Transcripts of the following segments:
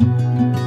I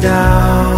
down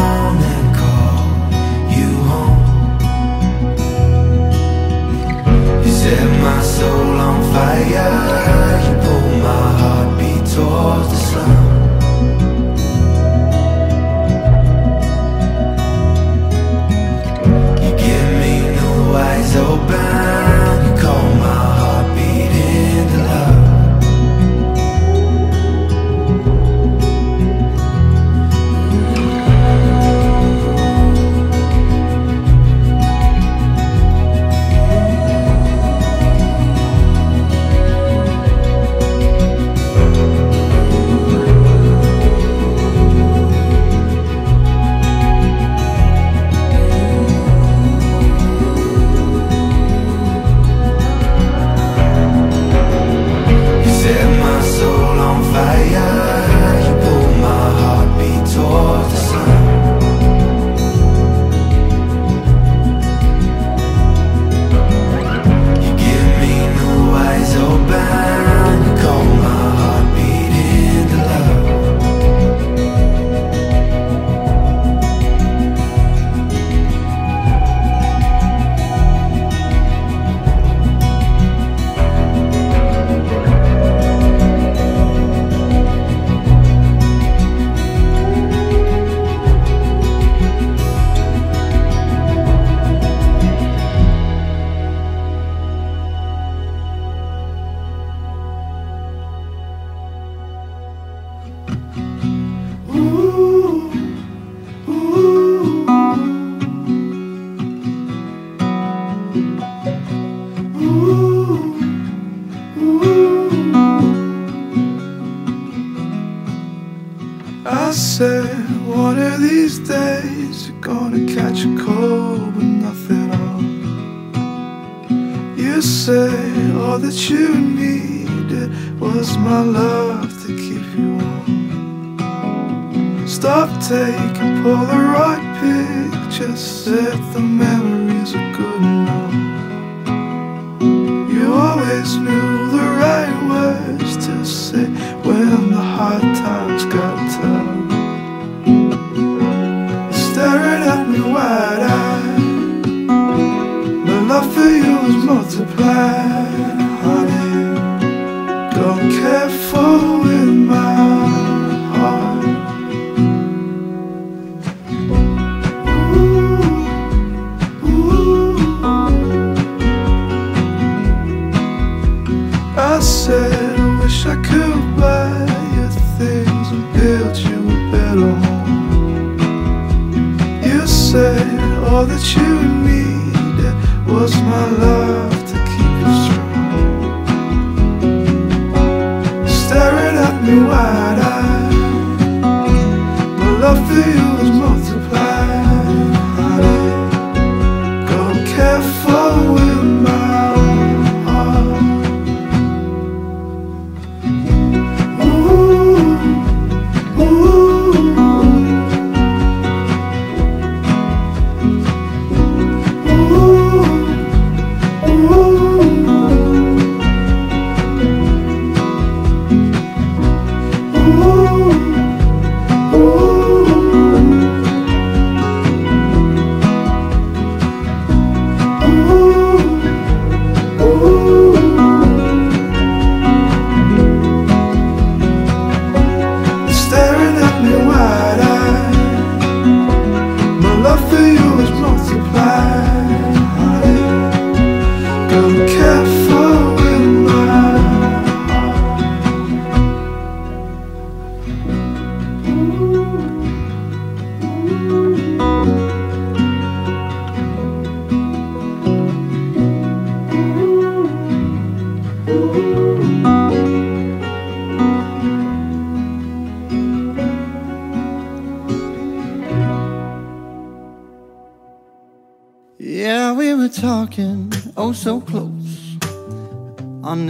for you is multiplied,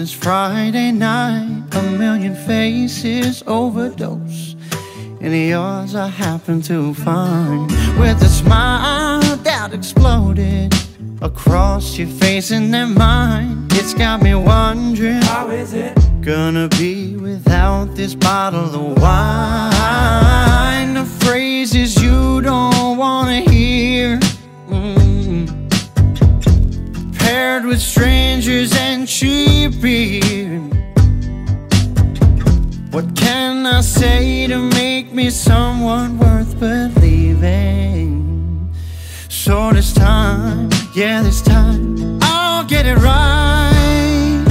This Friday night, a million faces overdose. And yours I happen to find with a smile that exploded across your face and then mine. It's got me wondering how is it gonna be without this bottle of wine? The phrases you don't wanna hear. Mm. Paired with strangers and cheap What can I say to make me someone worth believing? So this time, yeah, this time, I'll get it right.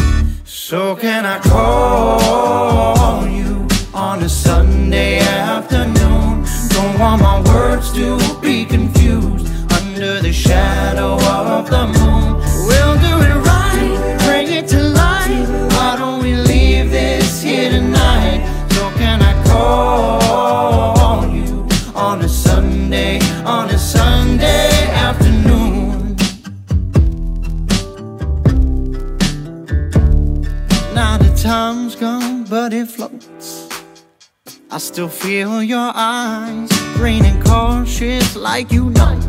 So can I call you on a Sunday afternoon? Don't want my words to still feel your eyes, green and cautious, like you know.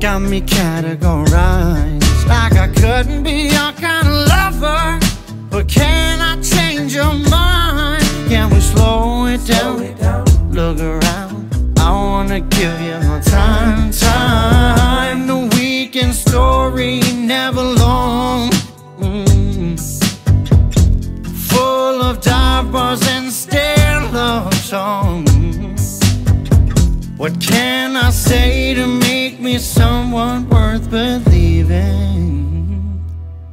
Got me categorized like I couldn't be your kind of lover. But can I change your mind? Can we slow it down? Look around, I wanna give you my time, time. The weekend story never long. Mm. Full of dive bars and What can I say to make me someone worth believing?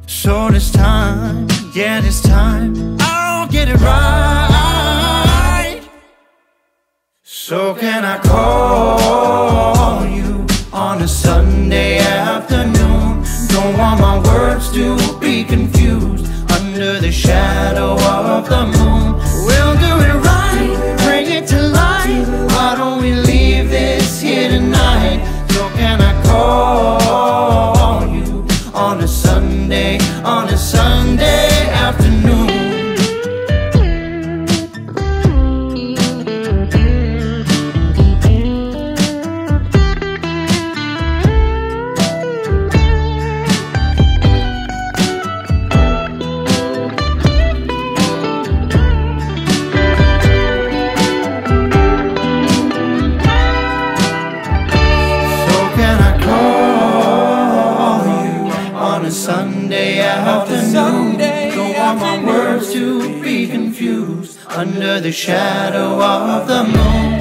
So this time, yeah, this time, I'll get it right. So can I call you on a Sunday afternoon? Don't want my words to be confused under the shadow of the moon. The shadow of the moon.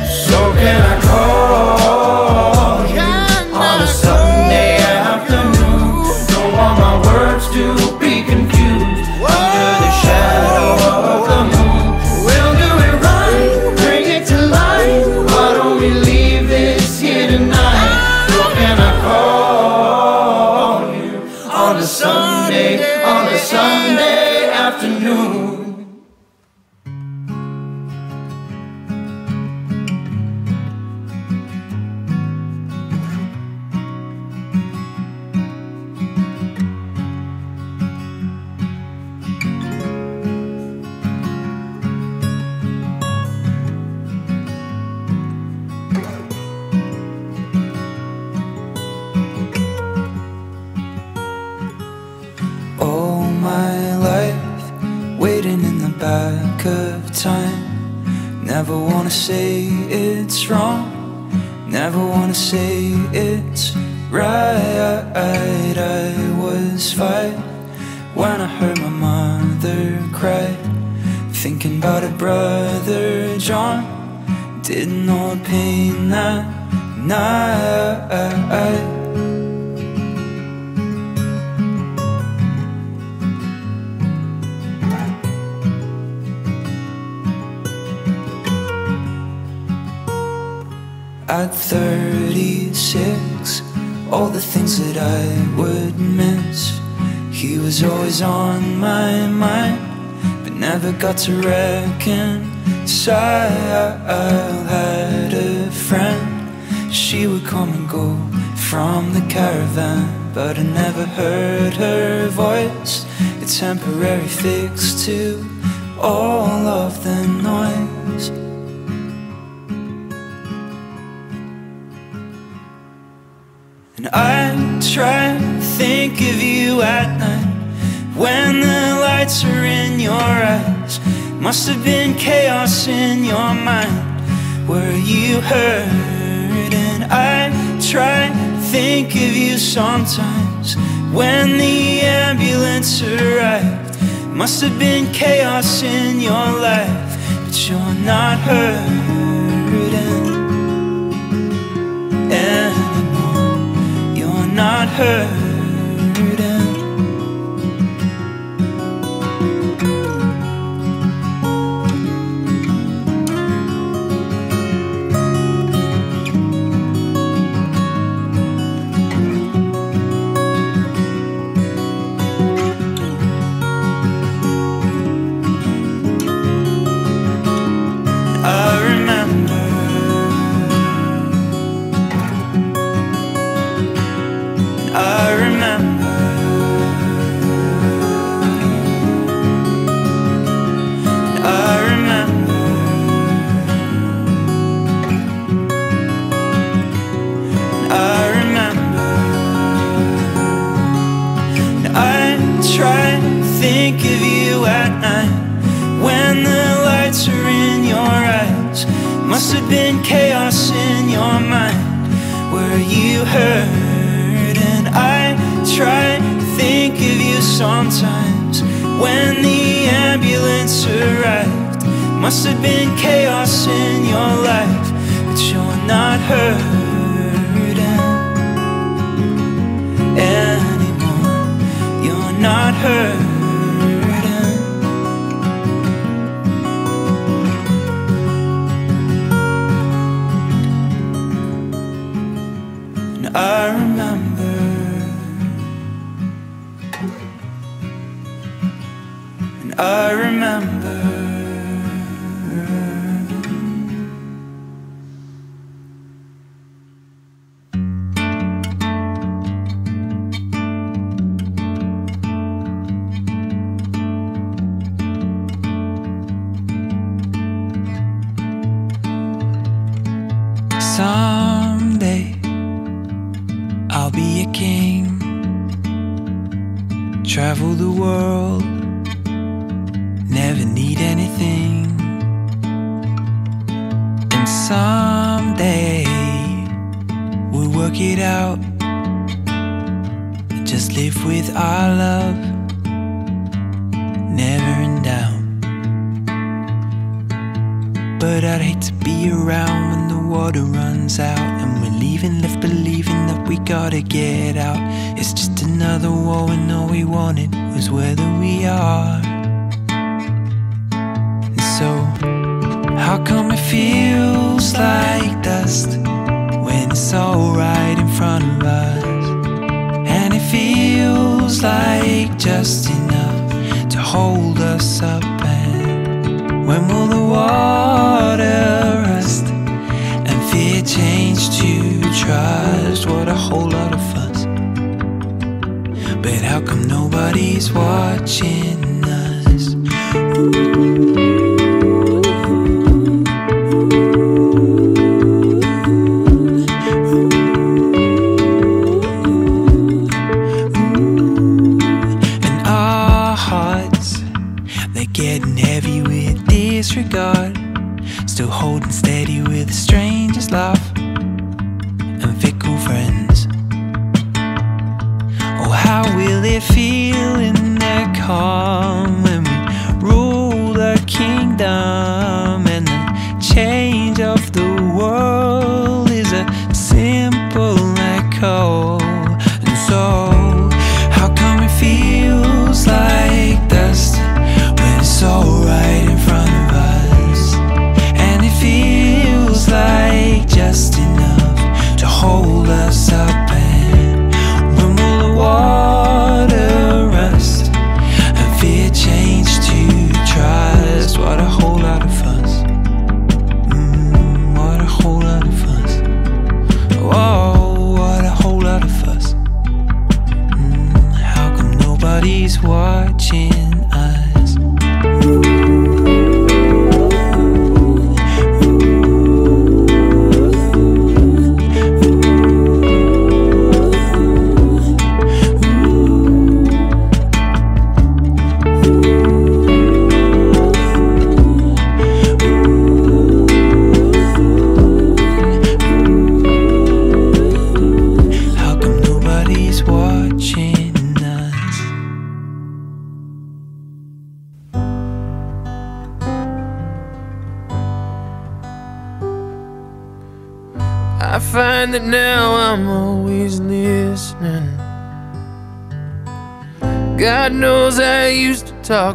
At 36, all the things that I would miss. He was always on my mind, but never got to reconcile. I had a friend, she would come and go from the caravan, but I never heard her voice. A temporary fix to all of the noise. And I try to think of you at night when the lights are in your eyes. Must have been chaos in your mind. Were you hurt? I try to think of you sometimes when the ambulance arrived. Must have been chaos in your life, but you're not hurting anymore. You're not hurting. How come it feels like dust when it's all right in front of us? And it feels like just enough to hold us up. And when will the water rust and fear change to trust? What a whole lot of fuss. But how come nobody's watching us? And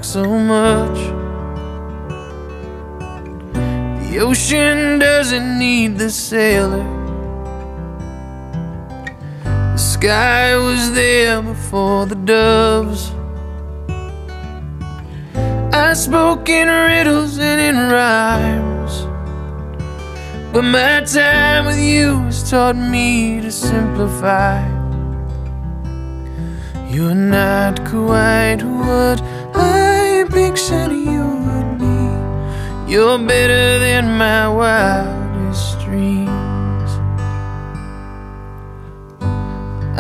talk so much. The ocean doesn't need the sailor. The sky was there before the doves. I spoke in riddles and in rhymes. But my time with you has taught me to simplify. You're not quite what I pictured you would be. You're better than my wildest dreams.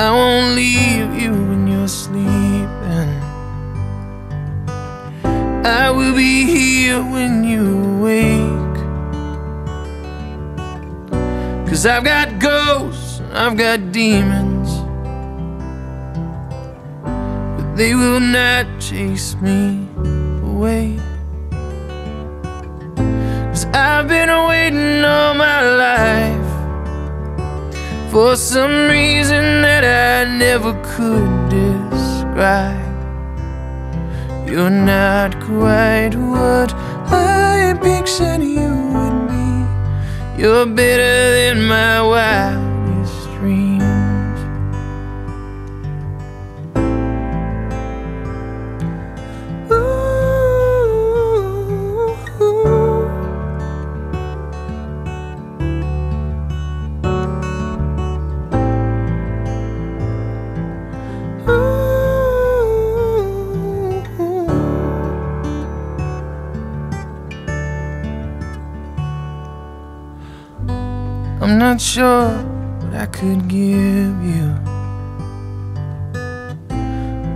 I won't leave you when you're sleeping. I will be here when you wake. Cause I've got ghosts, I've got demons. But they will not chase me away. Cause I've been waiting all my life for some reason that I never could describe. You're not quite what I pictured you would be. You're better than my wildest sure what I could give you.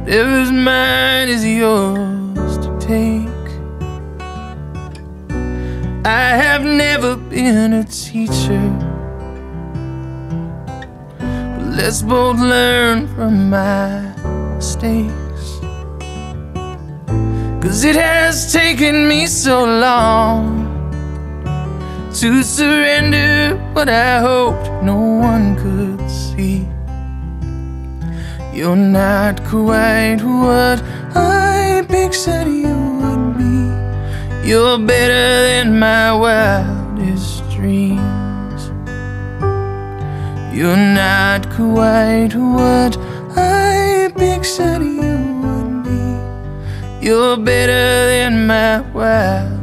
Whatever's mine is yours to take. I have never been a teacher. But let's both learn from my mistakes. Cause it has taken me so long to surrender what I hoped no one could see. You're not quite what I pictured you would be. You're better than my wildest dreams. You're not quite what I pictured you would be. You're better than my wildest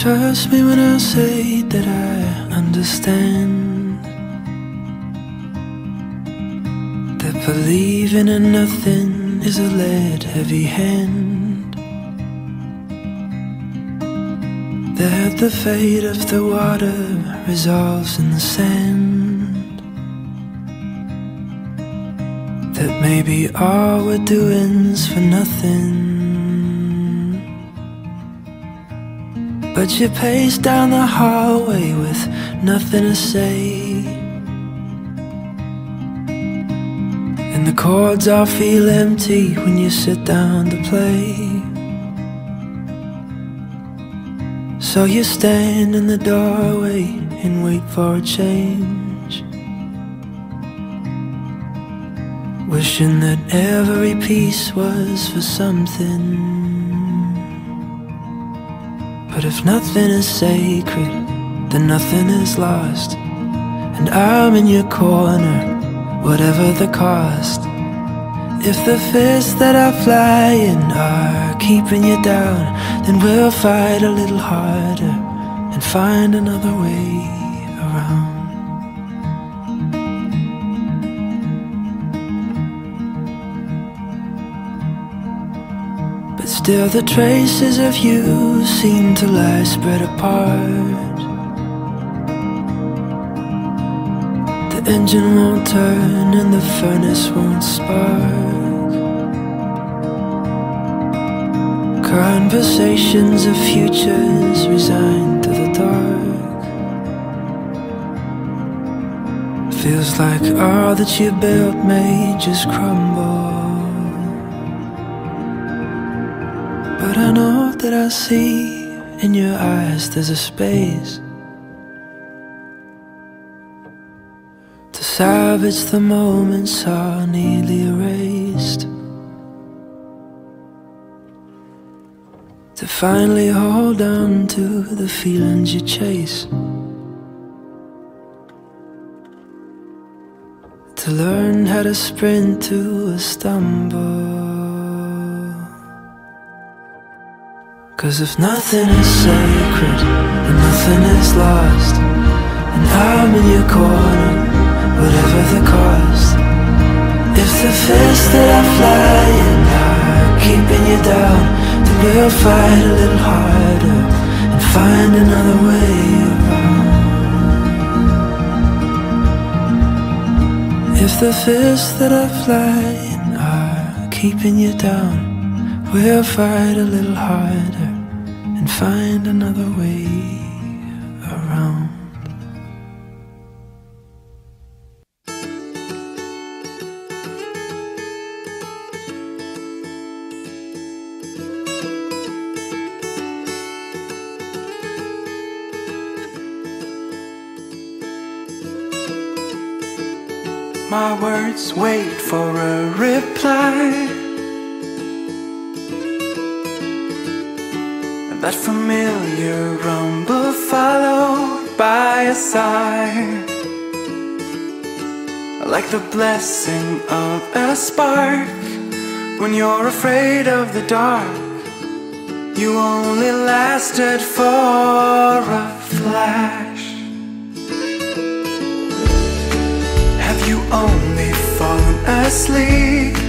Trust me when I say that I understand That believing in nothing is a lead heavy hand. That the fate of the water resolves in the sand. That maybe all we're doing's for nothing But you pace down the hallway with nothing to say. And the chords all feel empty when you sit down to play. So you stand in the doorway and wait for a change. Wishing that every piece was for something. But if nothing is sacred, then nothing is lost. And I'm in your corner, whatever the cost. If the fists that are flying are keeping you down, then we'll fight a little harder and find another way still, the traces of you seem to lie spread apart. The engine won't turn and the furnace won't spark. Conversations of futures resigned to the dark. Feels like all that you built may just crumble. I know that I see in your eyes there's a space to salvage the moments so neatly erased. To finally hold on to the feelings you chase. To learn how to sprint to a stumble. Cause if nothing is sacred, then nothing is lost. And I'm in your corner, whatever the cost. If the fist that I fly in are keeping you down, then we'll fight a little harder and find another way. If the fists that I fly are keeping you down, we'll fight a little harder find another way around. My words wait for a reply. That familiar rumble followed by a sigh. Like the blessing of a spark when you're afraid of the dark. You only lasted for a flash. Have you only fallen asleep?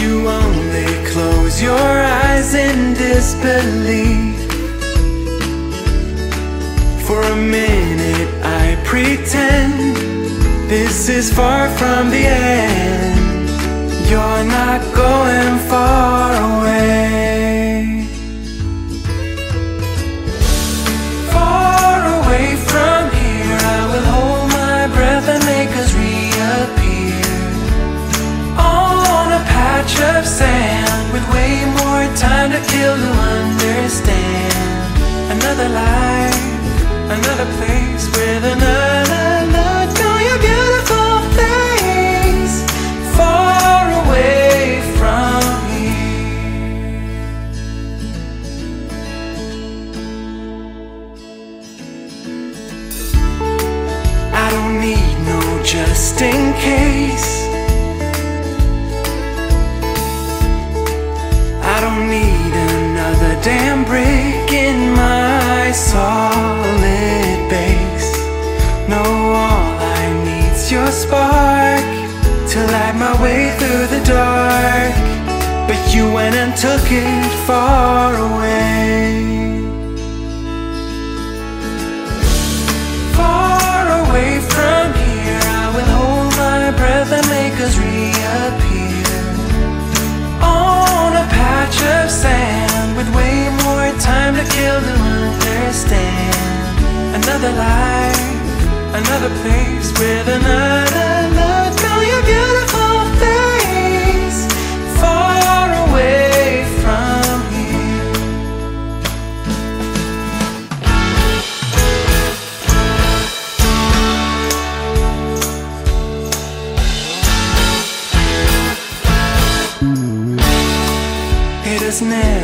You only close your eyes in disbelief? For a minute I pretend this is far from the end. You're not going far away. Time to kill to understand. Another life, another place with another look on your beautiful face. Far away from here. I don't need no just in case. Spark to light my way through the dark. But you went and took it far away. Far away from here, I will hold my breath and make us reappear on a patch of sand with way more time to kill to understand. Another life, another place with another look on your beautiful face. Far away from here. It has never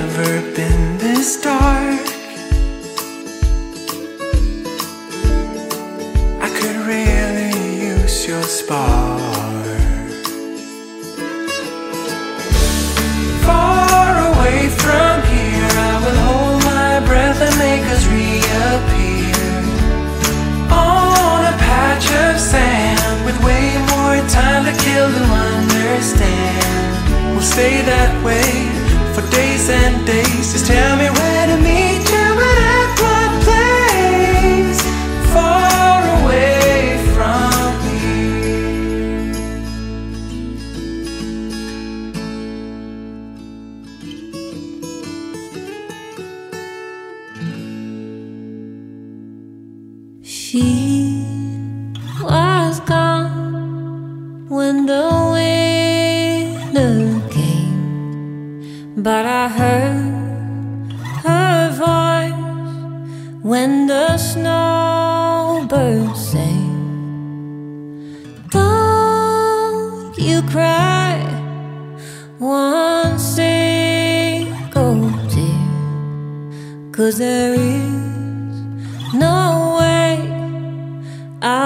spark. Far away from here, I will hold my breath and make us reappear on a patch of sand with way more time to kill to understand. We'll stay that way for days and days. Just tell me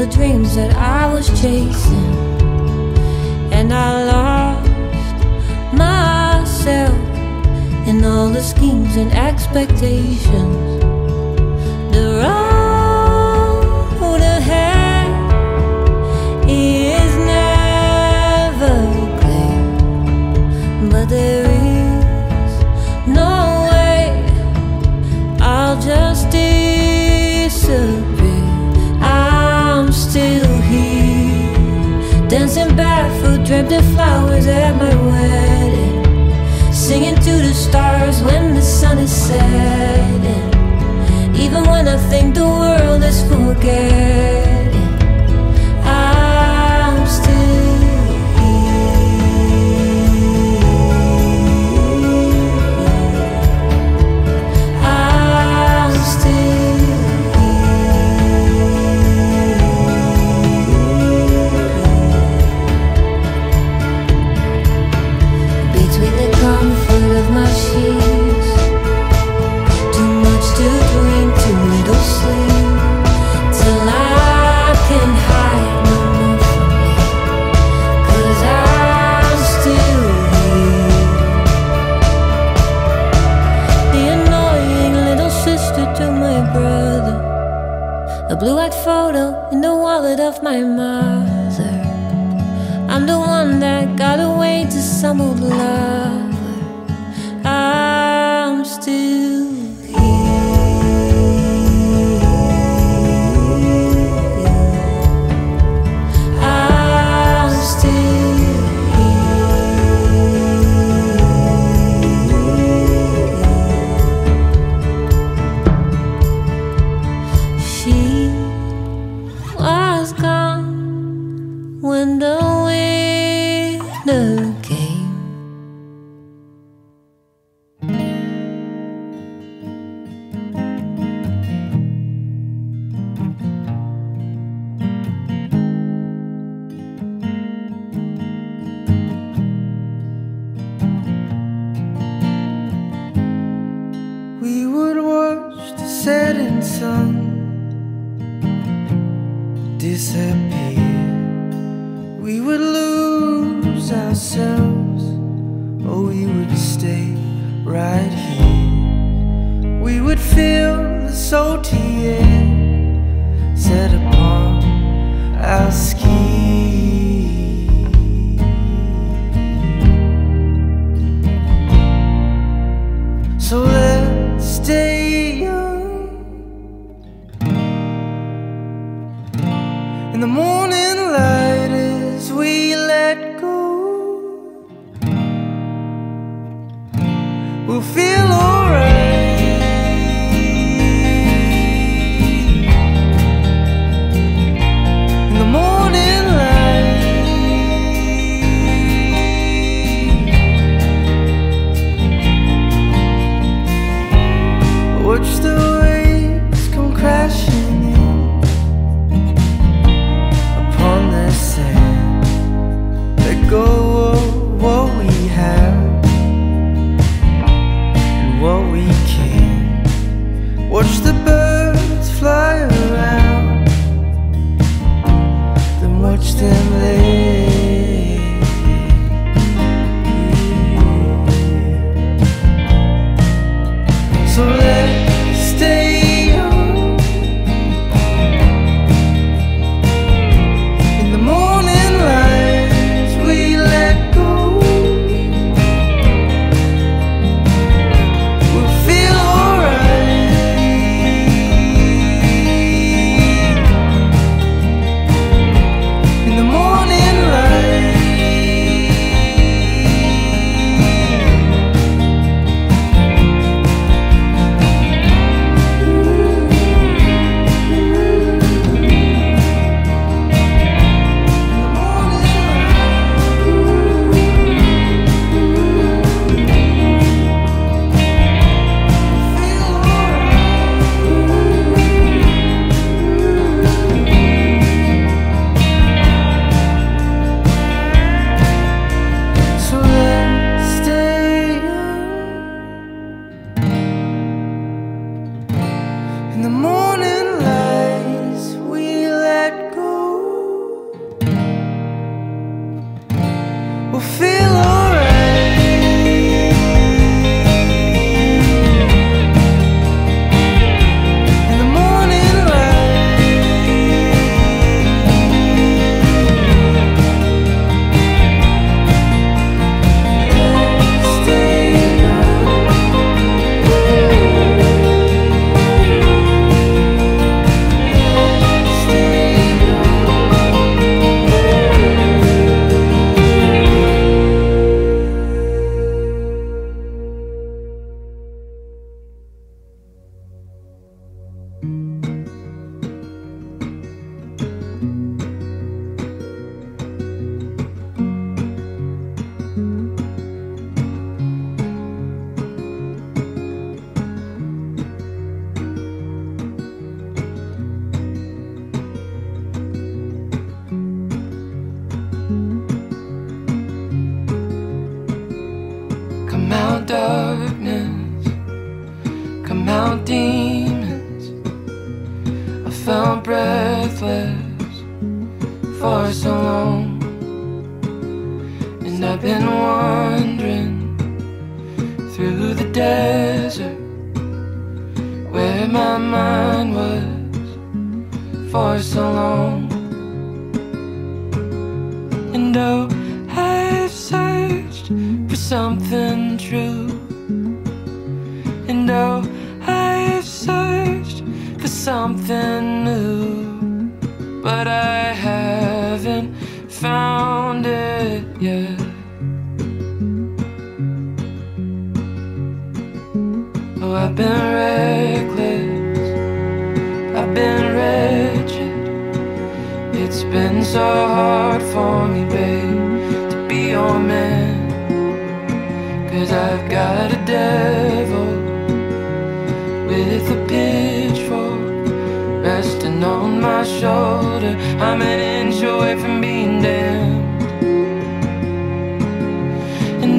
the dreams that I was chasing, and I lost myself in all the schemes and expectations. Barefoot, draped in flowers at my wedding singing to the stars when the sun is setting.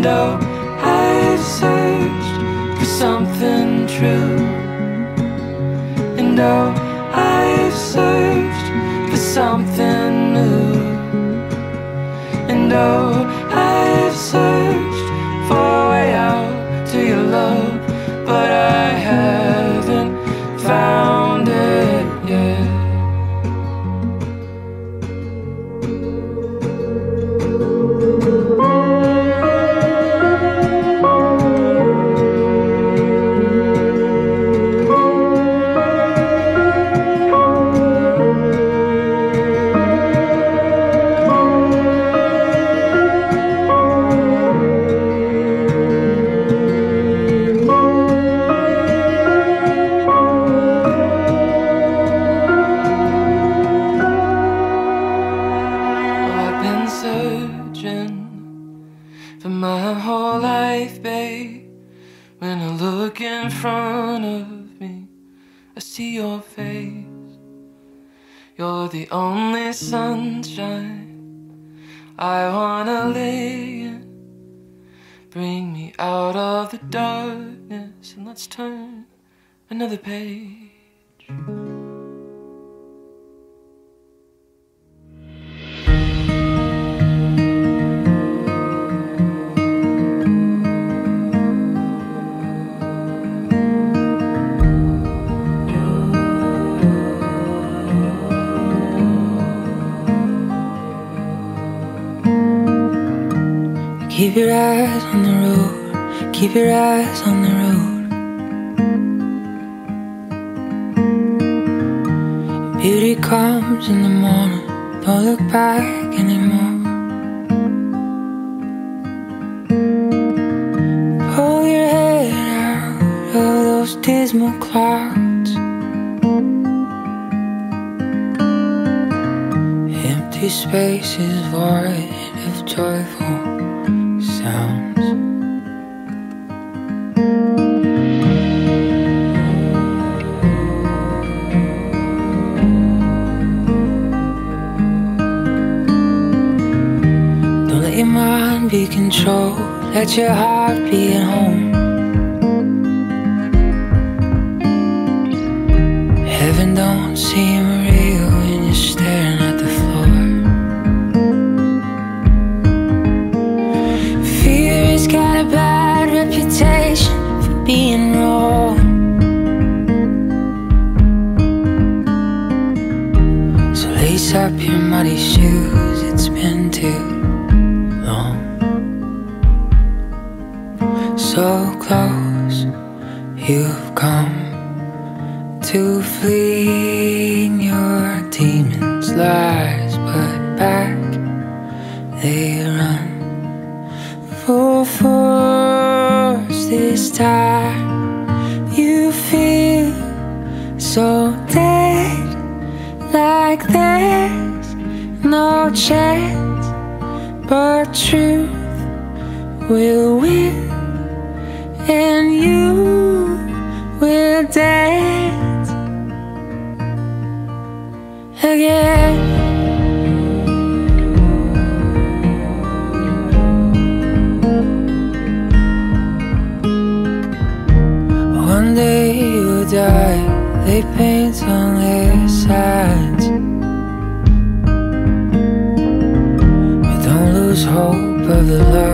And oh, I've searched for something true. And oh, see your face. You're the only sunshine I wanna lay in. Bring me out of the darkness and let's turn another page. Keep your eyes on the road. Keep your eyes on the road. Beauty comes in the morning. Don't look back anymore. Pull your head out of those dismal clouds. Empty spaces void of joyful mind be controlled. Let your heart be at home. Heaven don't seem real when you're staring at the floor. Fear has got a bad reputation for being wrong. So lace up your muddy shoes, die, they paint on their signs. But don't lose hope of the love.